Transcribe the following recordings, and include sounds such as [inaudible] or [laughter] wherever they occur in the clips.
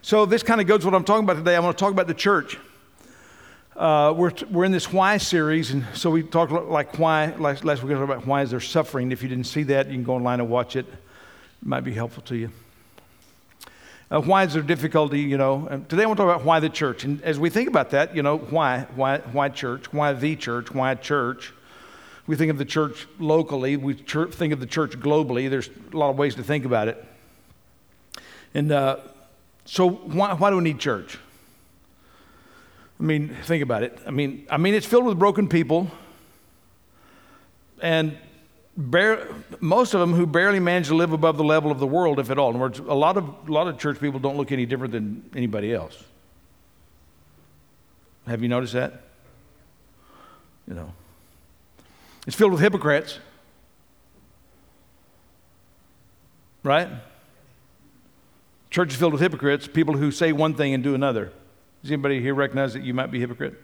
So this kind of goes what I'm talking about today. I want to talk about the church. Uh, we're, we're in this why series, and so we talked like why last, last week we talked about why is there suffering. If you didn't see that, you can go online and watch it. It might be helpful to you. Uh, why is there difficulty? You know, and today I want to talk about why the church. And as we think about that, you know, why, why, why church? Why the church? Why church? We think of the church locally. We think of the church globally. There's a lot of ways to think about it. And uh, so, why, why do we need church? I mean, think about it. I mean, I mean, it's filled with broken people, and bare, most of them who barely manage to live above the level of the world, if at all. In other words, a lot of a lot of church people don't look any different than anybody else. Have you noticed that? You know, it's filled with hypocrites, right? Church is filled with hypocrites, people who say one thing and do another. Does anybody here recognize that you might be a hypocrite?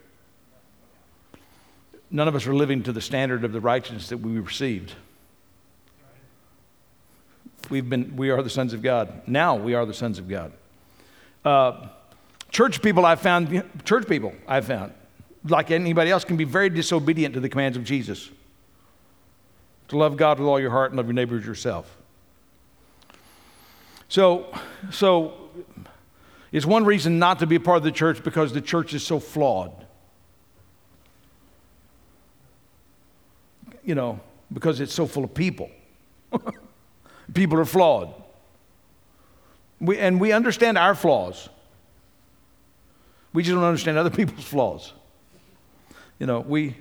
None of us are living to the standard of the righteousness that we received. We've been, we are the sons of God. Now we are the sons of God. Uh, church people, I've found, church people, I've found, like anybody else, can be very disobedient to the commands of Jesus to love God with all your heart and love your neighbor as yourself. So, so is one reason not to be a part of the church because the church is so flawed. You know, because it's so full of people. [laughs] people are flawed. We, and we understand our flaws. We just don't understand other [laughs] people's flaws. You know, we,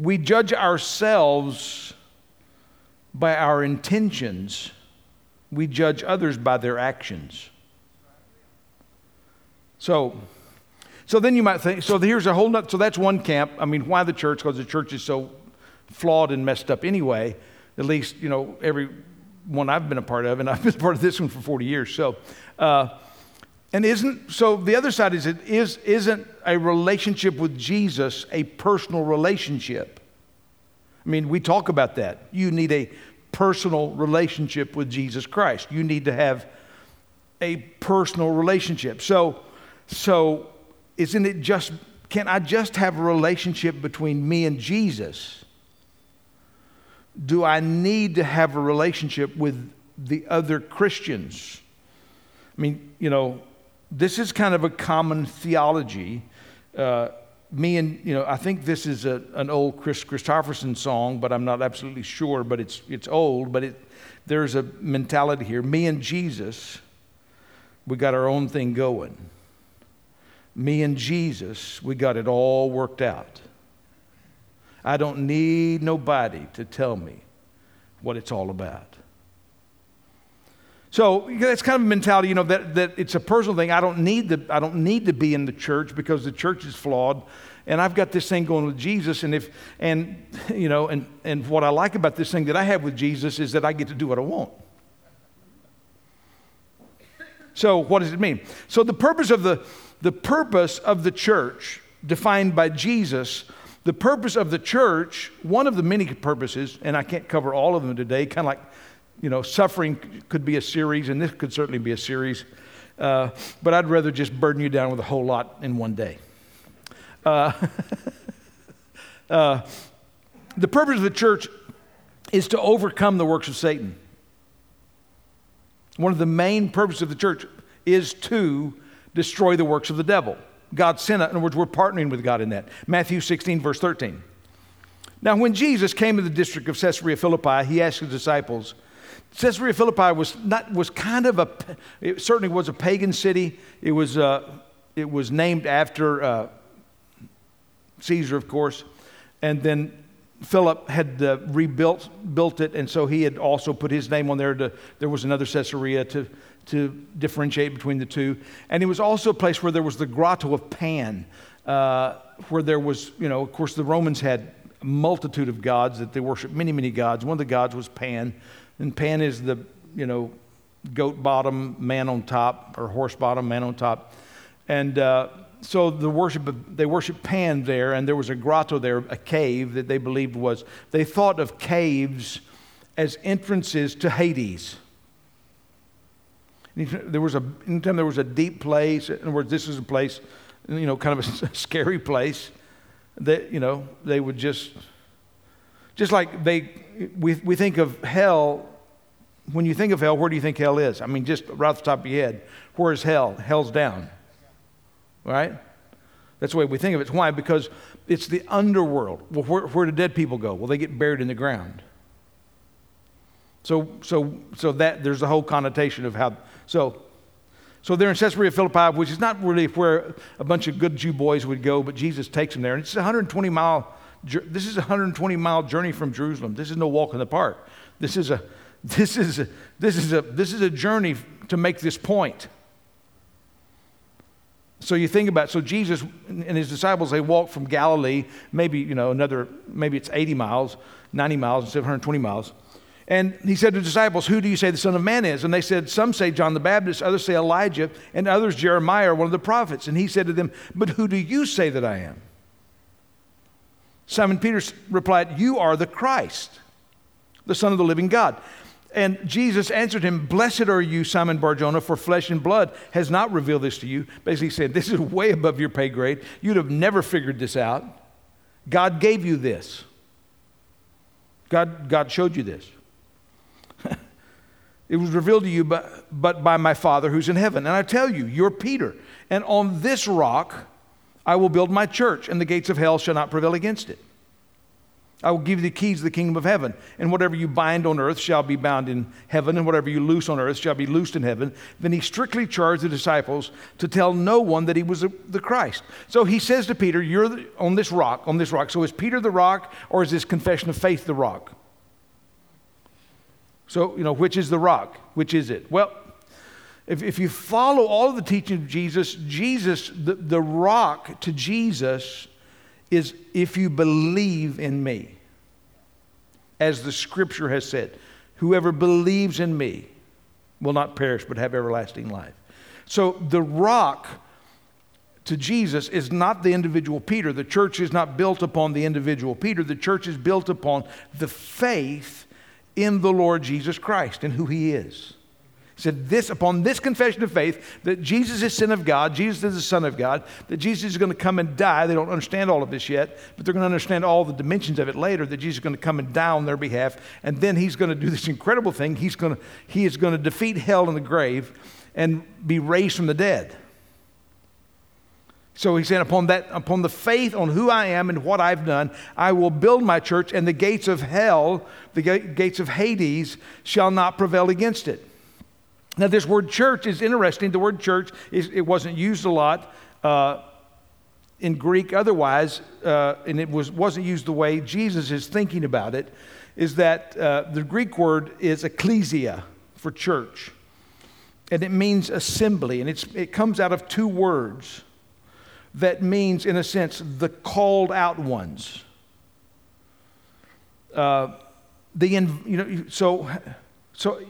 we judge ourselves by our intentions, we judge others by their actions. So, so then you might think, so here's a whole nother, so that's one camp. I mean, why the church? Because the church is so flawed and messed up anyway. At least, you know, every one I've been a part of, and [laughs] I've been part of this one for 40 years. So, uh, and isn't, so the other side is, it is, isn't a relationship with Jesus a personal relationship? I mean, we talk about that. You need a personal relationship with Jesus Christ. You need to have a personal relationship. So, so, isn't it just, can I just have a relationship between me and Jesus? Do I need to have a relationship with the other Christians? I mean, you know, this is kind of a common theology. Uh, me and, you know, I think this is a, an old chris Kristofferson song, but I'm not absolutely sure, but it's, it's old, but it, there's a mentality here. Me and Jesus, we got our own thing going me and Jesus, we got it all worked out. I don't need nobody to tell me what it's all about. So that's kind of a mentality, you know, that, that it's a personal thing. I don't need to, I don't need to be in the church because the church is flawed. And I've got this thing going with Jesus. And if and [laughs] you know, and, and what I like about this thing that I have with Jesus is that I get to do what I want. So what does it mean? So the purpose of the the purpose of the church, defined by Jesus, the purpose of the church, one of the many purposes, and I can't cover all of them today, kind of like, you know, suffering could be a series, and this could certainly be a series, uh, but I'd rather just burden you down with a whole lot in one day. Uh, [laughs] uh, the purpose of the church is to overcome the works of Satan. One of the main purposes of the church is to destroy the works of the devil. God sent it. In other words, we're partnering with God in that. Matthew 16, verse 13. Now, when Jesus came to the district of Caesarea Philippi, he asked his disciples, Caesarea Philippi was, not, was kind of a, it certainly was a pagan city. It was, uh, it was named after uh, Caesar, of course. And then Philip had uh, rebuilt built it, and so he had also put his name on there. To, there was another Caesarea to to differentiate between the two. And it was also a place where there was the grotto of Pan, uh, where there was, you know, of course, the Romans had a multitude of gods that they worshiped, many, many gods. One of the gods was Pan, and Pan is the, you know, goat bottom, man on top, or horse bottom, man on top. And uh, so the worship of, they worshiped Pan there, and there was a grotto there, a cave that they believed was, they thought of caves as entrances to Hades. There was a, anytime there was a deep place, in other words, this is a place, you know, kind of a [laughs] scary place, that, you know, they would just, just like they, we, we think of hell, when you think of hell, where do you think hell is? I mean, just right off the top of your head, where is hell? Hell's down, right? That's the way we think of it. Why? Because it's the underworld. Well, where, where do dead people go? Well, they get buried in the ground. So, so, so that there's a whole connotation of how. So, so they're in Caesarea Philippi, which is not really where a bunch of good Jew boys would go, but Jesus takes them there. And it's a 120 mile. This is a 120 mile journey from Jerusalem. This is no walk in the park. This is a, [laughs] this is a, this is a, this is a journey to make this point. So you think about it. so Jesus and his disciples they walk from Galilee, maybe you know another maybe it's 80 miles, 90 miles instead of 120 miles. And he said to the disciples, Who do you say the Son of Man is? And they said, Some say John the Baptist, others say Elijah, and others Jeremiah or one of the prophets. And he said to them, But who do you say that I am? Simon Peter replied, You are the Christ, the Son of the living God. And Jesus answered him, Blessed are you, Simon Barjona, for flesh and blood has not revealed this to you. Basically, said, This is way above your pay grade. You'd have never figured this out. God gave you this. God, God showed you this. [laughs] it was revealed to you, but, but by my Father who's in heaven. And I tell you, you're Peter. And on this rock I will build my church, and the gates of hell shall not prevail against it. I will give you the keys of the kingdom of heaven. And whatever you bind on earth shall be bound in heaven, and whatever you loose on earth shall be loosed in heaven. Then he strictly charged the disciples to tell no one that he was the Christ. So he says to Peter, You're on this rock, on this rock. So is Peter the rock, or is this confession of faith the rock? So, you know, which is the rock? Which is it? Well, if, if you follow all of the teaching of Jesus, Jesus, the, the rock to Jesus is if you believe in me, as the scripture has said, whoever believes in me will not perish but have everlasting life. So the rock to Jesus is not the individual Peter. The church is not built upon the individual Peter. The church is built upon the faith in the Lord Jesus Christ and who he is. He said, This upon this confession of faith, that Jesus is Son of God, Jesus is the Son of God, that Jesus is going to come and die. They don't understand all of this yet, but they're going to understand all the dimensions of it later, that Jesus is going to come and die on their behalf. And then he's going to do this incredible thing. He's going to, he is going to defeat hell and the grave and be raised from the dead. So he said, upon that, upon the faith on who I am and what I've done, I will build my church, and the gates of hell, the gates of Hades, shall not prevail against it. Now, this word church is interesting. The word church, is, it wasn't used a lot uh, in Greek otherwise, uh, and it was, wasn't used the way Jesus is thinking about it, is that uh, the Greek word is ecclesia for church. And it means assembly, and it comes out of two words that means, in a sense, the called out ones. Uh, the, you know, so so,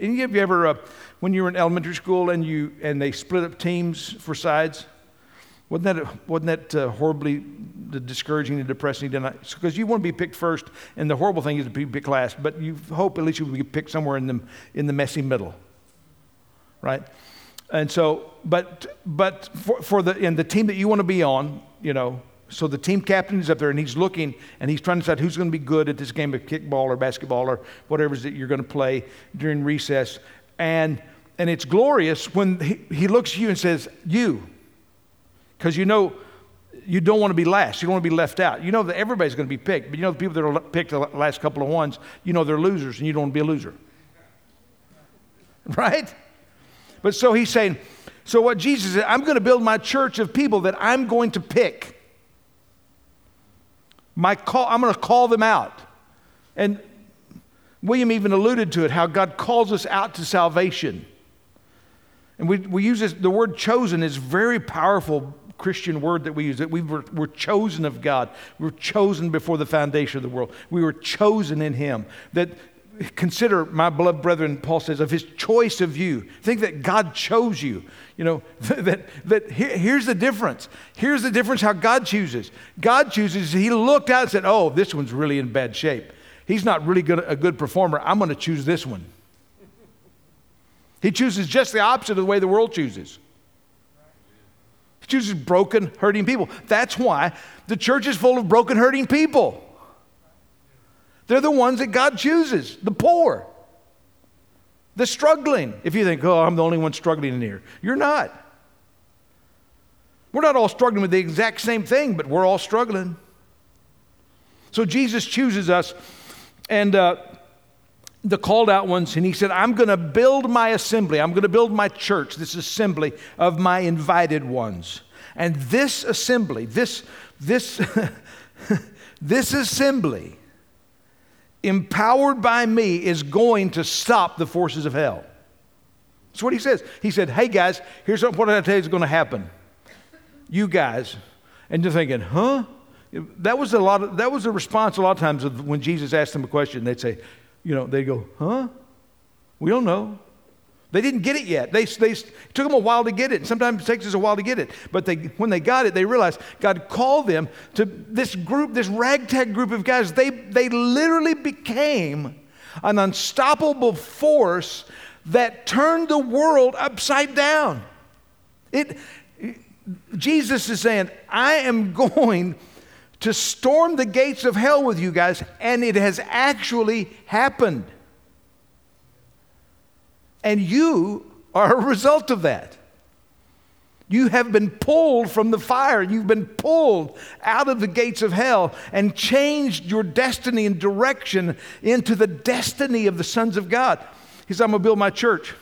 any of you ever, uh, when you were in elementary school and you and they split up teams for sides, wasn't that wasn't that uh, horribly discouraging and depressing? Because you want to be picked first, and the horrible thing is to be picked last. But you hope at least you will be picked somewhere in the in the messy middle, right? And so, but but for, for the in the team that you want to be on, you know, so the team captain is up there and he's looking and he's trying to decide who's going to be good at this game of kickball or basketball or whatever it is that you're going to play during recess. And, and it's glorious when he, he looks at you and says, You. Because you know you don't want to be last. You don't want to be left out. You know that everybody's going to be picked, but you know the people that are picked the last couple of ones, you know they're losers and you don't want to be a loser. [laughs] Right? But so he's saying, so what Jesus said, I'm going to build my church of people that I'm going to pick. My call, I'm going to call them out. And William even alluded to it how God calls us out to salvation. And we, we use this, the word chosen is very powerful Christian word that we use. That we were, were chosen of God. We were chosen before the foundation of the world. We were chosen in Him. That consider my beloved brethren, Paul says, of his choice of you. Think that God chose you. You know, [laughs] that, that here, here's the difference. Here's the difference how God chooses. God chooses, he looked out and said, oh, this one's really in bad shape. He's not really good, a good performer. I'm going to choose this one. He chooses just the opposite of the way the world chooses. He chooses broken, hurting people. That's why the church is full of broken, hurting people. They're the ones that God chooses the poor, the struggling. If you think, oh, I'm the only one struggling in here, you're not. We're not all struggling with the exact same thing, but we're all struggling. So Jesus chooses us, and uh, the called out ones, and he said, I'm going to build my assembly. I'm going to build my church, this assembly of my invited ones. And this assembly, this, this, [laughs] this assembly, empowered by me, is going to stop the forces of hell. That's what he says. He said, Hey guys, here's what I tell you is going to happen. You guys, and you're thinking, huh? That was a lot of, that was a response a lot of times when Jesus asked them a question. They'd say, you know, they'd go, huh? We don't know. They didn't get it yet. They, they took them a while to get it. Sometimes it takes us a while to get it. But they, when they got it, they realized God called them to this group, this ragtag group of guys. They, they literally became an unstoppable force that turned the world upside down. It, Jesus is saying, I am [laughs] going to storm the gates of hell with you guys, and it has actually happened. And you are a result of that. You have been pulled from the fire. You've been pulled out of the gates of hell and changed your destiny and direction into the destiny of the sons of God. He said, I'm going to build my church.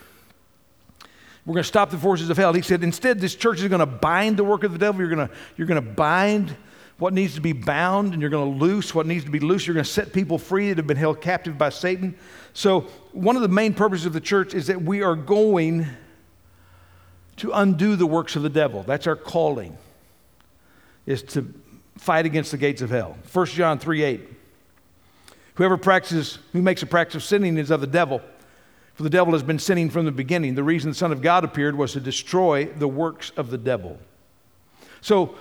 We're going to stop the forces of hell. He said, instead, this church is going to bind the work of the devil. You're going to, you're going to bind what needs to be bound and you're going to loose what needs to be loose. You're going to set people free that have been held captive by Satan. So, one of the main purposes of the church is that we are going to undo the works of the devil. That's our calling, is to fight against the gates of hell. 1 John 3 8. Whoever practices, who makes a practice of sinning is of the devil. For the devil has been sinning from the beginning. The reason the Son of God appeared was to destroy the works of the devil. So,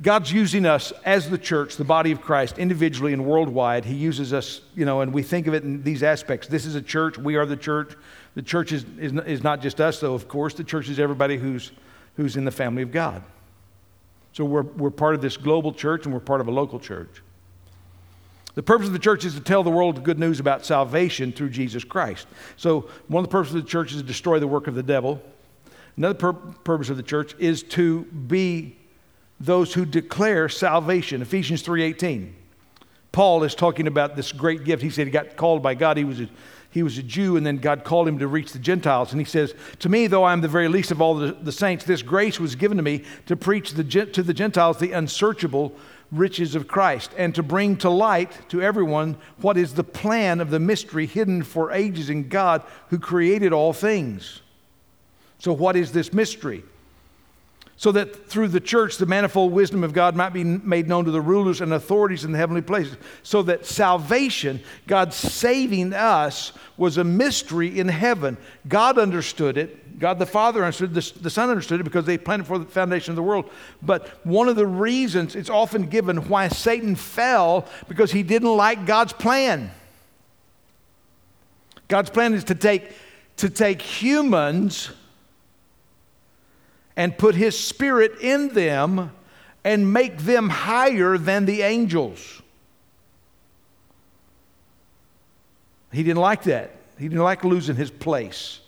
God's using us as the church, the body of Christ, individually and worldwide. He uses us, you know, and we think of it in these aspects. This is a church. We are the church. The church is, is, is not just us, though, of course. The church is everybody who's, who's in the family of God. So we're, we're part of this global church and we're part of a local church. The purpose of the church is to tell the world the good news about salvation through Jesus Christ. So, one of the purposes of the church is to destroy the work of the devil. Another pur- purpose of the church is to be those who declare salvation. Ephesians 3:18. Paul is talking about this great gift. He said he got called by God. He was a, he was a Jew, and then God called him to reach the Gentiles. And he says, To me, though I am the very least of all the, the saints, this grace was given to me to preach the, to the Gentiles the unsearchable riches of Christ and to bring to light to everyone what is the plan of the mystery hidden for ages in God who created all things. So, what is this mystery? So that through the church the manifold wisdom of God might be made known to the rulers and authorities in the heavenly places. So that salvation, God saving us, was a mystery in heaven. God understood it. God the Father understood it. The, Son understood it because they planned it for the foundation of the world. But one of the reasons it's often given why Satan fell because he didn't like God's plan. God's plan is to take, to take humans and put his spirit in them and make them higher than the angels. He didn't like that. He didn't like losing his place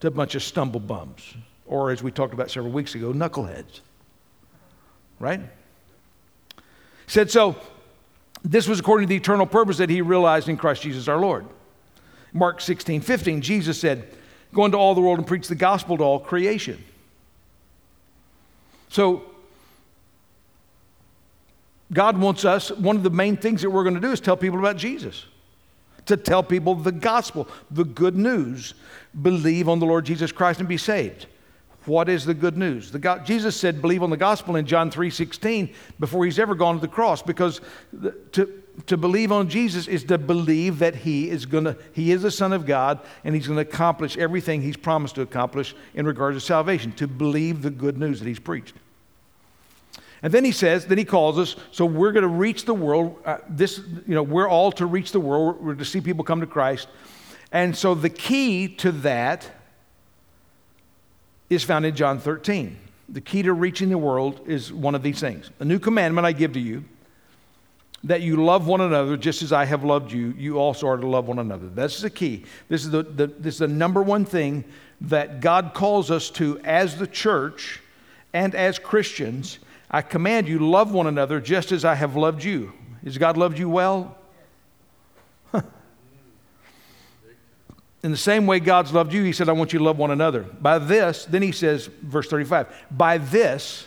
to a bunch of stumble bums, or as we talked about several weeks ago, knuckleheads. Right? He said, so this was according to the eternal purpose that he realized in Christ Jesus our Lord. Mark 16, 15, Jesus said, Go into all the world and preach the gospel to all creation. So, God wants us, one of the main things that we're going to do is tell people about Jesus, to tell people the gospel, the good news. Believe on the Lord Jesus Christ and be saved. What is the good news? The God, Jesus said, believe on the gospel in John 3 16 before he's ever gone to the cross because the, to, to believe on Jesus is to believe that he is going to, he is the Son of God and he's going to accomplish everything he's promised to accomplish in regards to salvation, to believe the good news that he's preached. And then he says, then he calls us, so we're going to reach the world. Uh, this, you know, we're all to reach the world. We're to see people come to Christ. And so the key to that is found in John 13. The key to reaching the world is one of these things. A new commandment I give to you that you love one another just as I have loved you, you also are to love one another. That's the key. This is the, the, this is the number one thing that God calls us to as the church and as Christians. I command you, love one another just as I have loved you. Has God loved you well? In the same way God's loved you, He said, I want you to love one another. By this, then He says, verse 35, by this,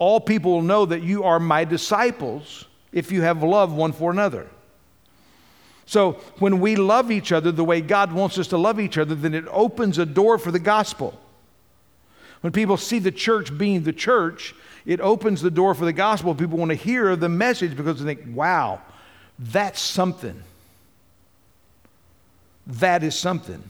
all people will know that you are my disciples if you have love one for another. So when we love each other the way God wants us to love each other, then it opens a door for the gospel. When people see the church being the church, it opens the door for the gospel. People want to hear the message because they think, wow, that's something. That is something.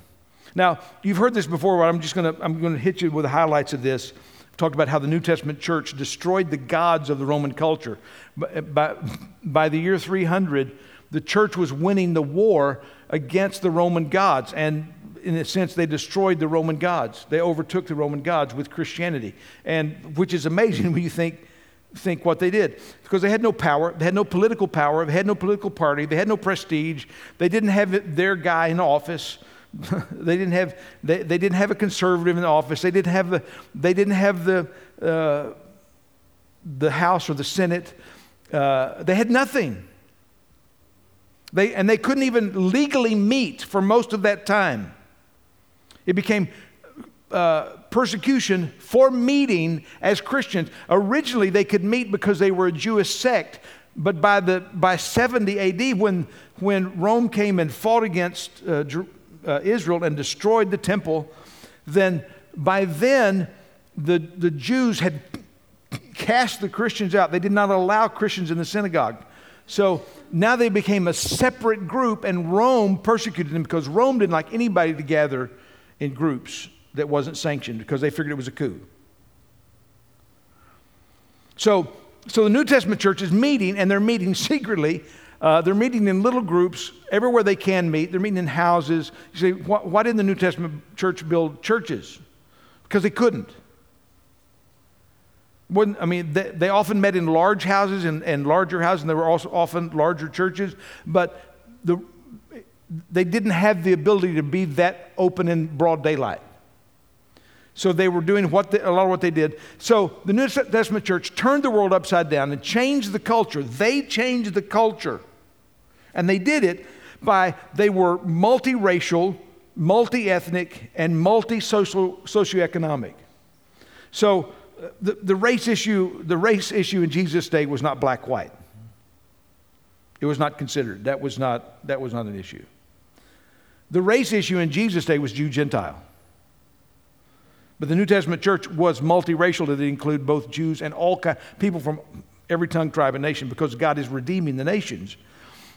Now, you've heard this before, but I'm just going to I'm going to hit you with the highlights of this talked about how the New Testament church destroyed the gods of the Roman culture. By, by the year 300, the church was winning the war against the Roman gods. And in a sense, they destroyed the Roman gods. They overtook the Roman gods with Christianity, and which is amazing [laughs] when you think, think what they did. Because they had no power, they had no political power, they had no political party, they had no prestige, they didn't have their guy in office. [laughs] they, didn't have, they, they didn't have a conservative in the office. They didn't have the, they didn't have the, uh, the House or the Senate. Uh, they had nothing. They, and they couldn't even legally meet for most of that time. It became uh, persecution for meeting as Christians. Originally, they could meet because they were a Jewish sect, but by, the, by 70 AD, when, when Rome came and fought against uh, uh, Israel and destroyed the temple, then by then the, the Jews had cast the Christians out. They did not allow Christians in the synagogue. So now they became a separate group, and Rome persecuted them because Rome didn't like anybody to gather in groups that wasn't sanctioned because they figured it was a coup. So, so the New Testament church is meeting, and they're meeting secretly uh, they're meeting in little groups everywhere they can meet. They're meeting in houses. You say, why, why didn't the New Testament church build churches? Because they couldn't. I mean, they, they, often met in large houses and, and larger houses, and there were also often larger churches, but the, they didn't have the ability to be that open in broad daylight. So they were doing what they, a lot of what they did. So the New Testament church turned the world upside down and changed the culture. They changed the culture. And they did it by, they were multiracial, multi ethnic, and multi socioeconomic. So uh, the, the, race issue, the race issue in Jesus' day was not black white. It was not considered. That was not, that was not an issue. The race issue in Jesus' day was Jew Gentile. But the New Testament church was multiracial. Did it include both Jews and all kind, people from every tongue, tribe, and nation because God is redeeming the nations.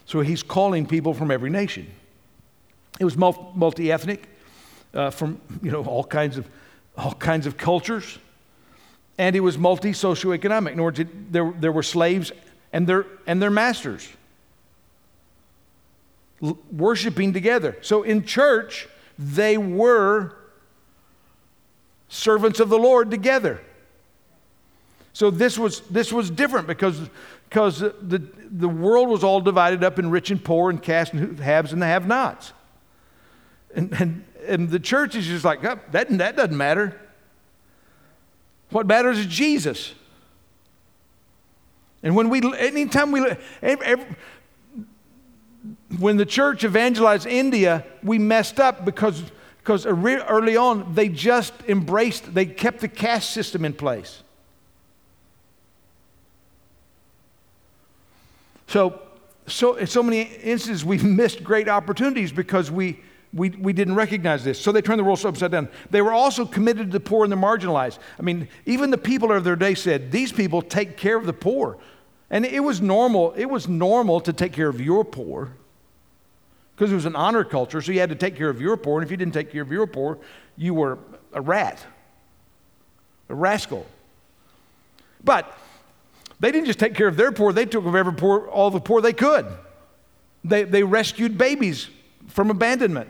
So he's calling people from every nation. It was multi ethnic, uh, from you know all kinds of all kinds of cultures, and it was multi socioeconomic. In other words, it, there there were slaves and their and their masters l- worshiping together. So in church, they were servants of the Lord together. So this was, this was different because, because the, the world was all divided up in rich and poor and caste and haves and the have nots. And, and, and the church is just like, oh, that, that doesn't matter. What matters is Jesus. And when we, anytime we, every, when the church evangelized India, we messed up because, because early on they just embraced, they kept the caste system in place. So, so in so many instances, we've missed great opportunities because we, we, we didn't recognize this. So they turned the world upside down. They were also committed to the poor and the marginalized. I mean, even the people of their day said, these people take care of the poor. And it was normal, it was normal to take care of your poor because it was an honor culture, so you had to take care of your poor. And if you didn't take care of your poor, you were a rat, a rascal. But they didn't just take care of their poor, they took care of every poor, all the poor they could. They, they rescued babies from abandonment.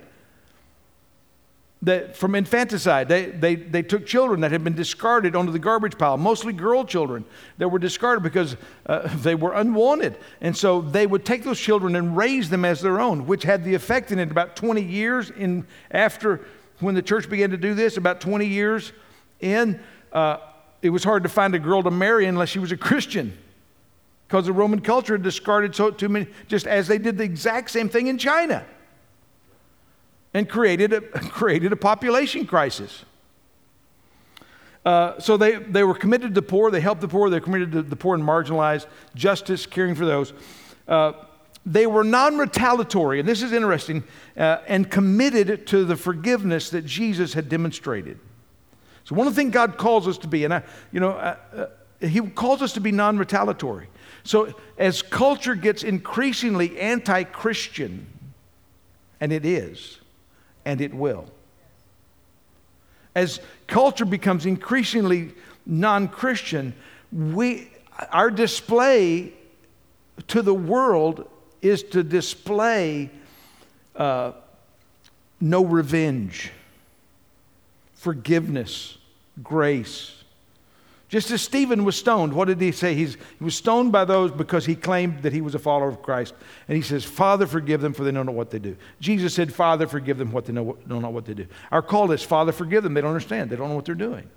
that from infanticide. They, they, they took children that had been discarded onto the garbage pile, mostly girl children that were discarded because uh, [laughs] they were unwanted. And so they would take those children and raise them as their own, which had the effect in it about 20 years in, after when the church began to do this, about 20 years in, uh, it was hard to find a girl to marry unless she was a Christian because the Roman culture had discarded so too many, just as they did the exact same thing in China and created a, [laughs] created a population crisis. Uh, so they, they were committed to the poor, they helped the poor, they were committed to the poor and marginalized, justice, caring for those. Uh, they were non retaliatory, and this is interesting, uh, and committed to the forgiveness that Jesus had demonstrated. So, one of the things God calls us to be, and I, you know, uh, uh, He calls us to be non retaliatory. So, as culture gets increasingly anti Christian, and it is, and it will. As culture becomes increasingly non Christian, we, our display to the world is to display uh, no revenge, forgiveness, grace, just as Stephen was stoned, what did he say? He's, he was stoned by those because he claimed that he was a follower of Christ. And he says, Father, forgive them, for they don't know what they do. Jesus said, Father, forgive them, what they know, don't know what they do. Our call is, Father, forgive them. They don't understand, they don't know what they're doing.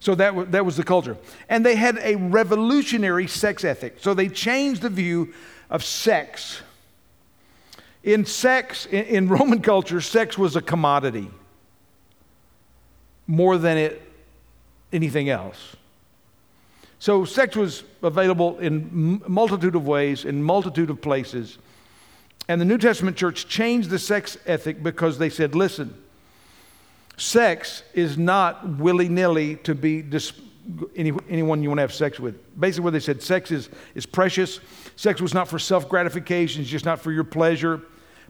So that, that was the culture. And they had a revolutionary sex ethic. So they changed the view of sex. In sex, in, in Roman culture, sex was a commodity more than it anything else. So sex was available in multitude of ways, in multitude of places. And the New Testament church changed the sex ethic because they said, listen, sex is not willy nilly to be dis- any, anyone you want to have sex with. Basically, what they said, sex is, is precious. Sex was not for self gratification, it's just not for your pleasure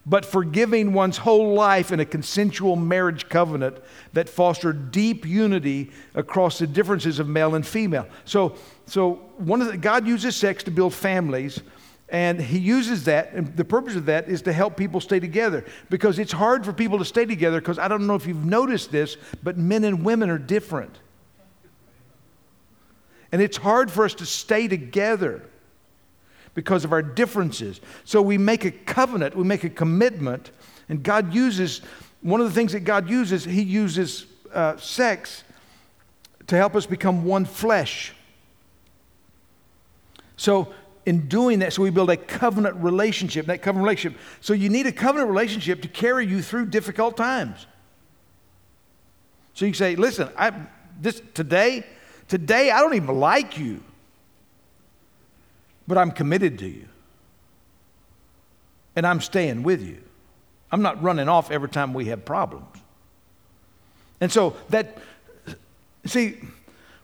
but forgiving one's whole life in a consensual marriage covenant that fostered deep unity across the differences of male and female. So, so one of the, God uses sex to build families, and He uses that, and the purpose of that is to help people stay together because it's hard for people to stay together because I don't know if you've noticed this, but men and women are different. And it's hard for us to stay together because of our differences. So we make a covenant, we make a commitment, and God uses, one of the things that God uses, He uses uh, sex to help us become one flesh. So, in doing that, so we build a covenant relationship, that covenant relationship. So, you need a covenant relationship to carry you through difficult times. So, you say, listen, I, this, today, today, I don't even like you but I'm committed to you. And I'm staying with you. I'm not running off every time we have problems. And so that, see,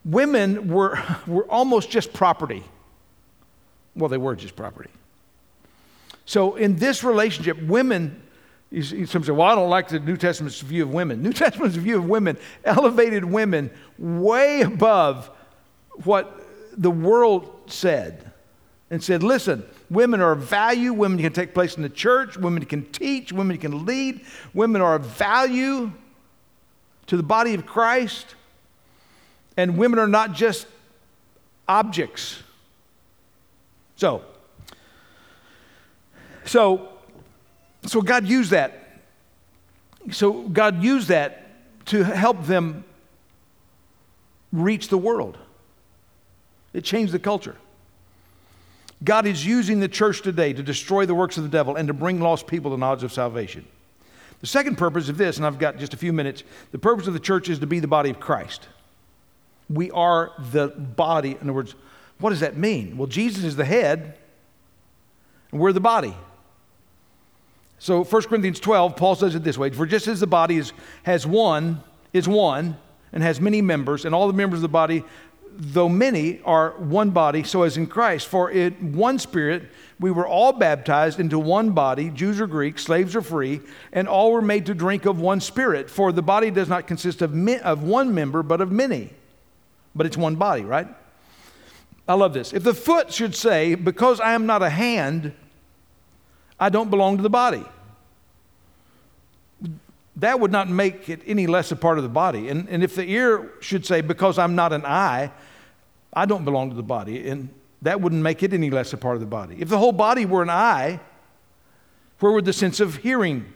women were, [laughs] were almost just property. Well, they were just property. So in this relationship, women, you some say, well, I don't like the New Testament's view of women. [laughs] New Testament's view of women elevated women way above what the world said and said, listen, women are of value. Women can take place in the church. Women can teach. Women can lead. Women are of value to the body of Christ. And women are not just objects. So, so, so God used that. So God used that to help them reach the world. It changed the culture. God is using the church today to destroy the works of the devil and to bring lost people to the knowledge of salvation. The second purpose of this, and I've got just a few minutes, the purpose of the church is to be the body of Christ. We are the body. In other words, what does that mean? Well, Jesus is the head, and we're the body. So 1 Corinthians 12, Paul says it this way For just as the body is, has one, is one, and has many members, and all the members of the body though many are one body, so as in Christ. For in one spirit we were all baptized into one body, Jews or Greeks, slaves or free, and all were made to drink of one spirit. For the body does not consist of, of one member, but of many. But it's one body, right? I love this. If the foot should say, Because I am not a hand, I don't belong to the body. that would not make it any less a part of the body. And, and if the ear should say, because I'm not an eye, I don't belong to the body, and that wouldn't make it any less a part of the body. If the whole body were an eye, where would the sense of hearing?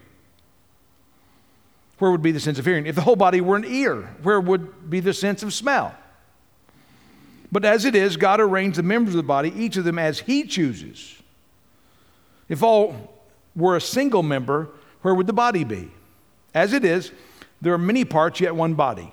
Where would be the sense of hearing? If the whole body were an ear, where would be the sense of smell? But as it is, God arranged the members of the body, each of them as He chooses. If all were a single member, where would the body be? As it is, there are many parts, yet one body.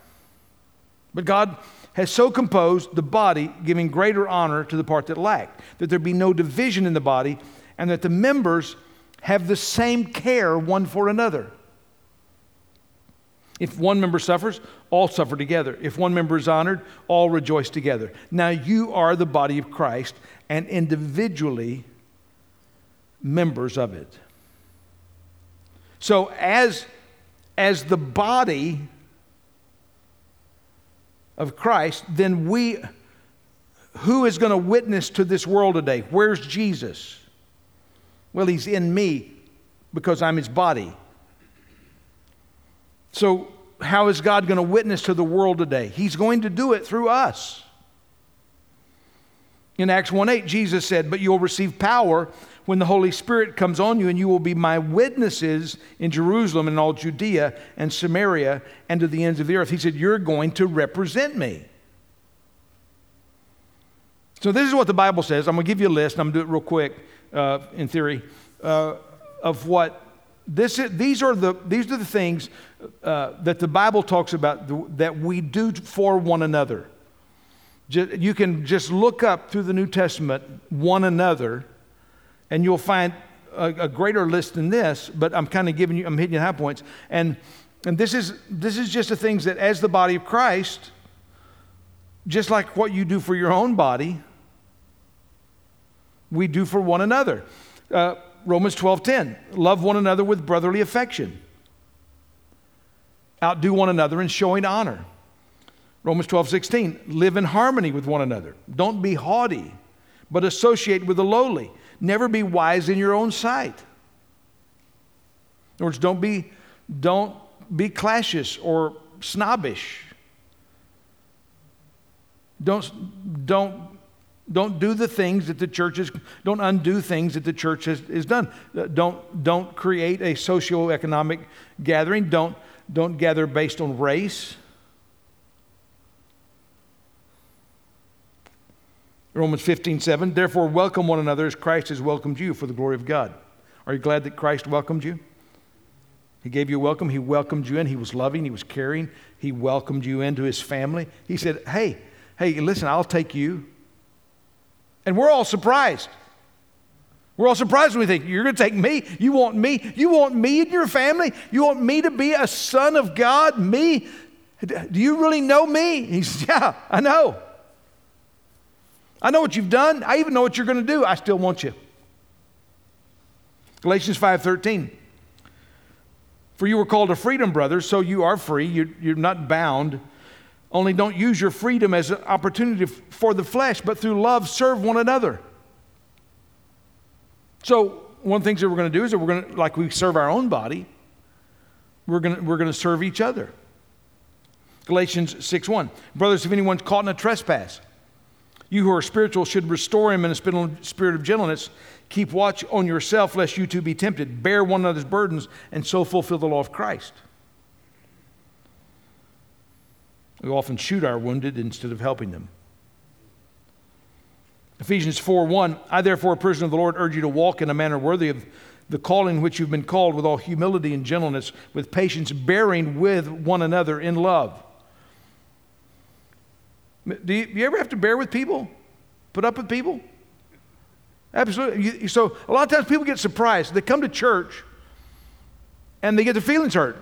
But God has so composed the body, giving greater honor to the part that lacked, that there be no division in the body, and that the members have the same care one for another. If one member suffers, all suffer together. If one member is honored, all rejoice together. Now you are the body of Christ and individually members of it. So as as the body of Christ, then we, who is going to witness to this world today? Where's Jesus? Well, he's in me because I'm his body. So, how is God going to witness to the world today? He's going to do it through us. In Acts 1 8, Jesus said, But you'll receive power when the Holy Spirit comes on you, and you will be my witnesses in Jerusalem and all Judea and Samaria and to the ends of the earth. He said, You're going to represent me. So, this is what the Bible says. I'm going to give you a list. I'm going to do it real quick uh, in theory uh, of what this is, these, are the, these are the things uh, that the Bible talks about that we do for one another. You can just look up through the New Testament one another and you'll find a, a greater list than this, but I'm kind of giving you, I'm hitting you high points. And, and this, is, this is just the things that, as the body of Christ, just like what you do for your own body, we do for one another. Uh, Romans 12:10, love one another with brotherly affection. Outdo one another in showing honor. Romans 12:16, live in harmony with one another. Don't be haughty, but associate with the lowly. Never be wise in your own sight. In other words, don't be, don't be clashish or snobbish. Don't, don't, don't do the things that the church is, don't undo things that the church has, has done. Uh, don't, don't create a socio-economic gathering. Don't, don't gather based on race. Romans 15, 7. Therefore, welcome one another as Christ has welcomed you for the glory of God. Are you glad that Christ welcomed you? He gave you a welcome. He welcomed you in. He was loving. He was caring. He welcomed you into his family. He said, Hey, hey, listen, I'll take you. And we're all surprised. We're all surprised when we think, You're going to take me? You want me? You want me in your family? You want me to be a son of God? Me? Do you really know me? He says, Yeah, I know. I know what you've done. I even know what you're going to do. I still want you. Galatians 5:13. For you were called to freedom, brothers, so you are free. You're, you're not bound. Only don't use your freedom as an opportunity for the flesh, but through love serve one another. So, one of the things that we're going to do is that we're going to, like we serve our own body, we're going to, we're going to serve each other. Galatians 6 1. Brothers, if anyone's caught in a trespass, you who are spiritual should restore him in a spirit of gentleness. Keep watch on yourself, lest you too be tempted. Bear one another's burdens, and so fulfill the law of Christ. We often shoot our wounded instead of helping them. Ephesians 4 1 I, therefore, a prisoner of the Lord, urge you to walk in a manner worthy of the calling which you've been called, with all humility and gentleness, with patience, bearing with one another in love do you, you ever have to bear with people? Put up with people? Absolutely. So a lot of times people get surprised. They come to church and they get their feelings hurt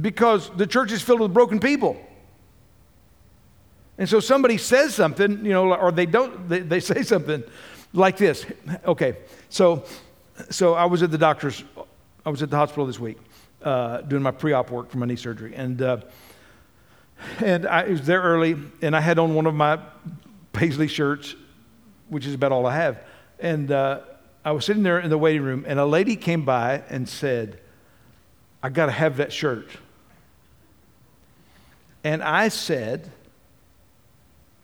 because the church is filled with broken people. And so somebody says something, you know, or they don't, they, they [laughs] say something like this. Okay, so, so I was at the doctor's, I was at the hospital this week uh, doing my pre op work for my knee surgery. And, uh, and I was there early, and I had on one of my paisley shirts, which is about all I have. And uh, I was sitting there in the waiting room, and a lady came by and said, I got to have that shirt. And I said,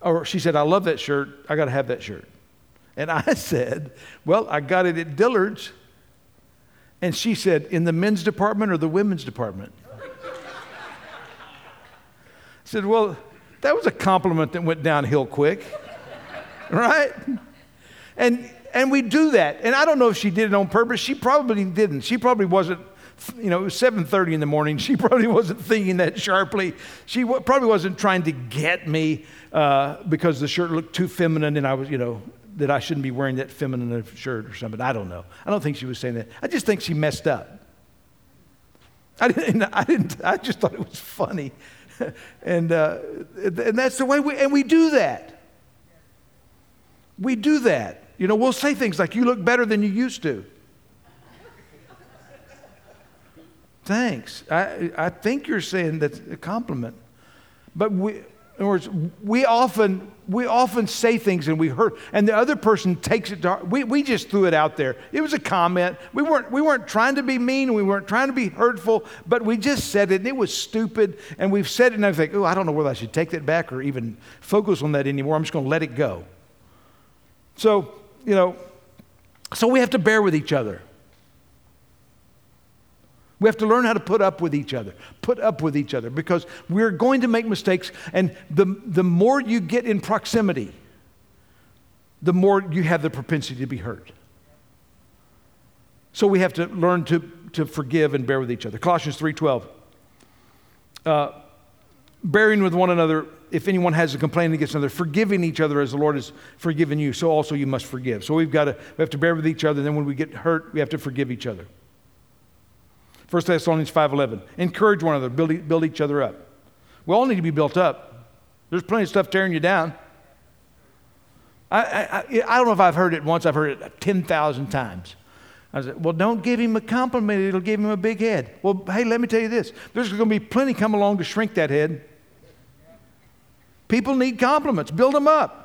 or she said, I love that shirt. I got to have that shirt. And I [laughs] said, Well, I got it at Dillard's. And she said, In the men's department or the women's department? Said, Well, that was a compliment that went downhill quick, [laughs] right? And, and we do that. And I don't know if she did it on purpose. She probably didn't. She probably wasn't you know, it was 7.30 in the morning. [laughs] She probably wasn't thinking that sharply. She w- probably wasn't trying to get me uh, because the shirt looked too feminine and I was, you know, that I shouldn't be wearing that feminine shirt or something. I don't know. I don't think she was saying that. I just think she messed up. I didn't, [laughs] I didn't, I just thought it was funny. [laughs] and, uh, and that's the way we, and we do that. We do that. You know, we'll say things like, you look better than you used to. Thanks. I, I think you're saying that's a compliment. But we, in other words, we often, we often say things and we hurt, and the other person takes it to heart. We, we just threw it out there. It was a comment. We weren't, we weren't trying to be mean, we weren't trying to be hurtful, but we just said it, and it was stupid. And we've said it, and I think, oh, I don't know whether I should take that back or even focus on that anymore. I'm just going to let it go. So, you know, so we have to bear with each other. We have to learn how to put up with each other, put up with each other, because we're going to make mistakes. And the, the more you get in proximity, the more you have the propensity to be hurt. So we have to learn to, to forgive and bear with each other. Colossians 3.12. Uh, bearing with one another if anyone has a complaint against another, forgiving each other as the Lord has forgiven you, so also you must forgive. So we've got to we have to bear with each other. And then when we get hurt, we have to forgive each other. 1 Thessalonians 5.11. Encourage one another, build, build each other up. We all need to be built up. There's plenty of stuff tearing you down. I, I, I don't know if I've heard it once, I've heard it 10,000 times. I said, well, don't give him a compliment, it'll give him a big head. Well, hey, let me tell you this there's going to be plenty come along to shrink that head. People need compliments, build them up.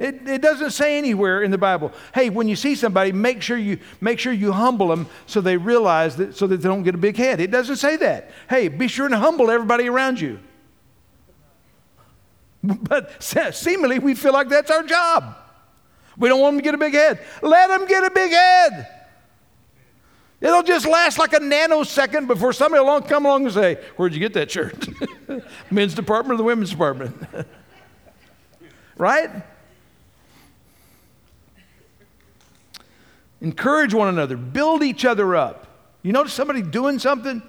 It, it doesn't say anywhere in the Bible, hey, when you see somebody, make sure you make sure you humble them so they realize that so that they don't get a big head. It doesn't say that. Hey, be sure and humble everybody around you. [laughs] But seemingly we feel like that's our job. We don't want them to get a big head. Let them get a big head. It'll just last like a nanosecond before somebody along come along and say, "Where'd you get that shirt? [laughs] Men's department or the women's department?" [laughs] right? Encourage one another, build each other up. You notice somebody doing something?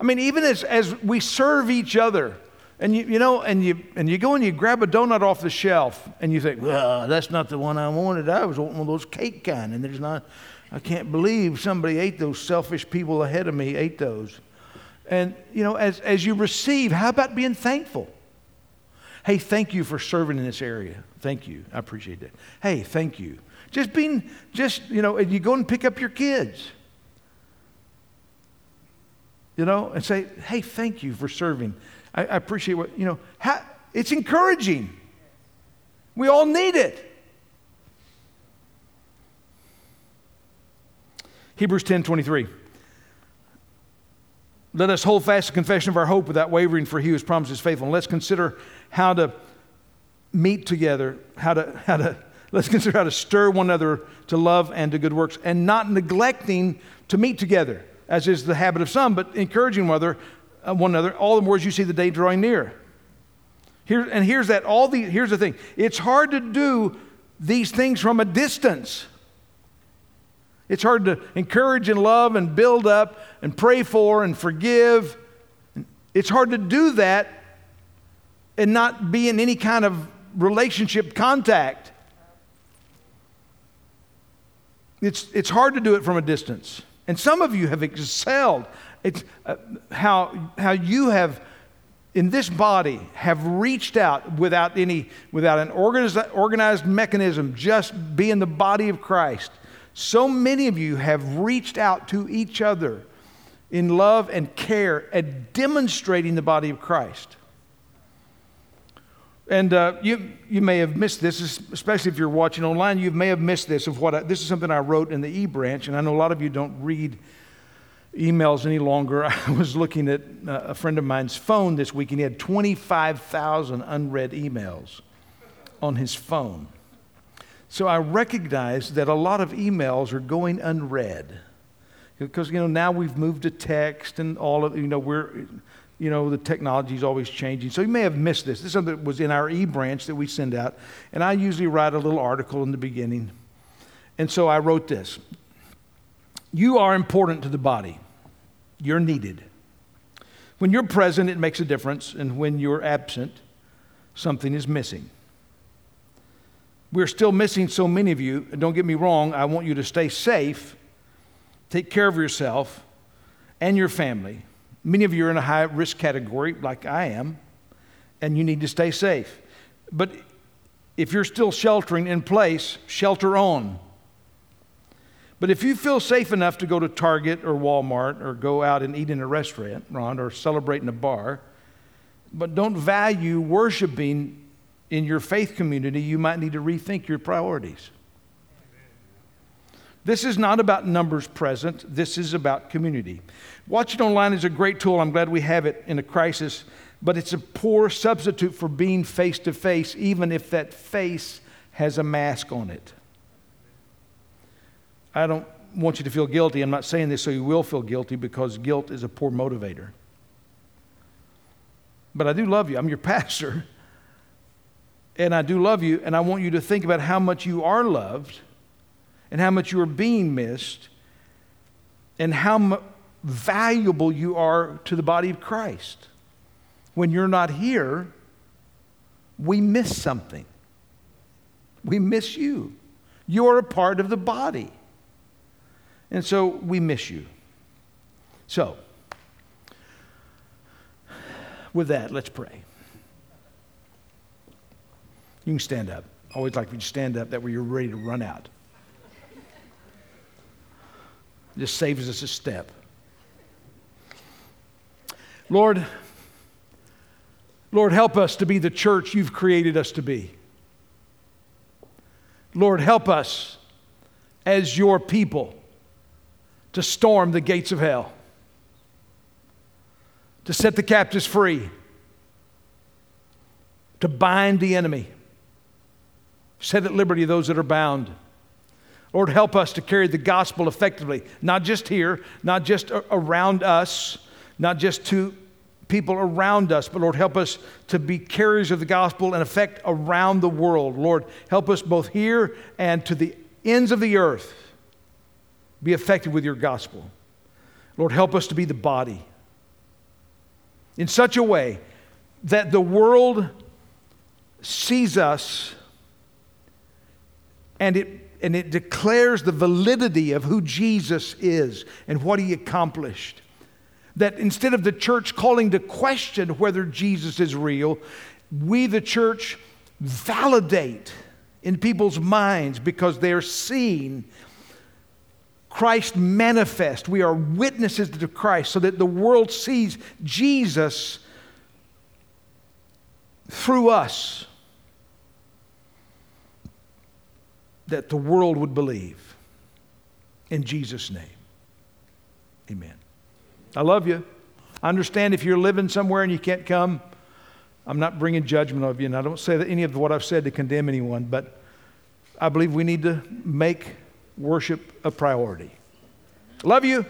I mean, even as, as we serve each other, and you, you know, and you, and you go and you grab a donut off the shelf, and you think, well, that's not the one I wanted. I was wanting one of those cake kind, and there's not, I can't believe somebody ate those selfish people ahead of me ate those. And, you know, as, as you receive, how about being thankful? Hey, thank you for serving in this area. Thank you. I appreciate that. Hey, thank you. Just being, just, you know, and you go and pick up your kids, you know, and say, hey, thank you for serving. I, I appreciate what, you know, it's encouraging. We all need it. Hebrews 10 23. Let us hold fast the confession of our hope without wavering, for he who has promised is faithful. And let's consider how to meet together, how to, how to Let's consider how to stir one another to love and to good works, and not neglecting to meet together, as is the habit of some, but encouraging one another, uh, one another all the more as you see the day drawing near. Here, and here's that all the here's the thing. It's hard to do these things from a distance. It's hard to encourage and love and build up and pray for and forgive. It's hard to do that and not be in any kind of relationship contact. It's, it's hard to do it from a distance. And some of you have excelled. It's uh, how, how you have in this body have reached out without any without an organized, organized mechanism just being the body of christ so many of you have reached out to each other in love and care at demonstrating the body of christ and uh, you, you may have missed this, especially if you're watching online. You may have missed this of what I, this is something I wrote in the E branch, and I know a lot of you don't read emails any longer. [laughs] I was looking at uh, a friend of mine's phone this week, and he had 25,000 unread emails on his phone. So I recognize that a lot of emails are going unread because you know now we've moved to text and all of you know we're you know the technology is always changing. So you may have missed this. This is something that was in our e-branch that we send out. And i usually write a little article in the beginning. And so i wrote this. You are important to the body. You're needed. When you're present, it makes a difference, and when you're absent, something is missing. We're still missing so many of you, and don't get me wrong, I want you to stay safe, take care of yourself and your family. Many of you are in a high risk category, like I am, and you need to stay safe. But if you're still sheltering in place, shelter on. But if you feel safe enough to go to Target or Walmart or go out and eat in a restaurant, Ron, or celebrate in a bar, but don't value worshiping in your faith community, you might need to rethink your priorities. This is not about numbers present, this is about community. Watching online is a great tool. I'm glad we have it in a crisis, but it's a poor substitute for being face to face, even if that face has a mask on it. I don't want you to feel guilty. I'm not saying this so you will feel guilty because guilt is a poor motivator. But I do love you. I'm your [laughs] pastor. And I do love you. And I want you to think about how much you are loved and how much you are being missed and how valuable you are to the body of Christ. When you're not here, we miss something. We miss you. You're a part of the body. And so we miss you. So, with that, let's pray. You can stand up. I always like you stand up that way you're ready to run out. Just saves us a step. Lord, Lord, help us to be the church you've created us to be. Lord, help us as your people to storm the gates of hell, to set the captives free, to bind the enemy, set at liberty those that are bound. Lord, help us to carry the gospel effectively, not just here, not just around us, not just to people around us, but Lord, help us to be carriers of the gospel and effect around the world. Lord, help us both here and to the ends of the earth be effective with your gospel. Lord, help us to be the body in such a way that the world sees us and it, and it declares the validity of who Jesus is and what he accomplished. That instead of the church calling to question whether Jesus is real, we, the church, validate in people's minds because they're seeing Christ manifest. We are witnesses to Christ so that the world sees Jesus through us. That the world would believe. In Jesus' name. Amen. I love you. I understand if you're living somewhere and you can't come. I'm not bringing judgment of you, and I don't say that any of what I've said to condemn anyone, but I believe we need to make worship a priority. Love you.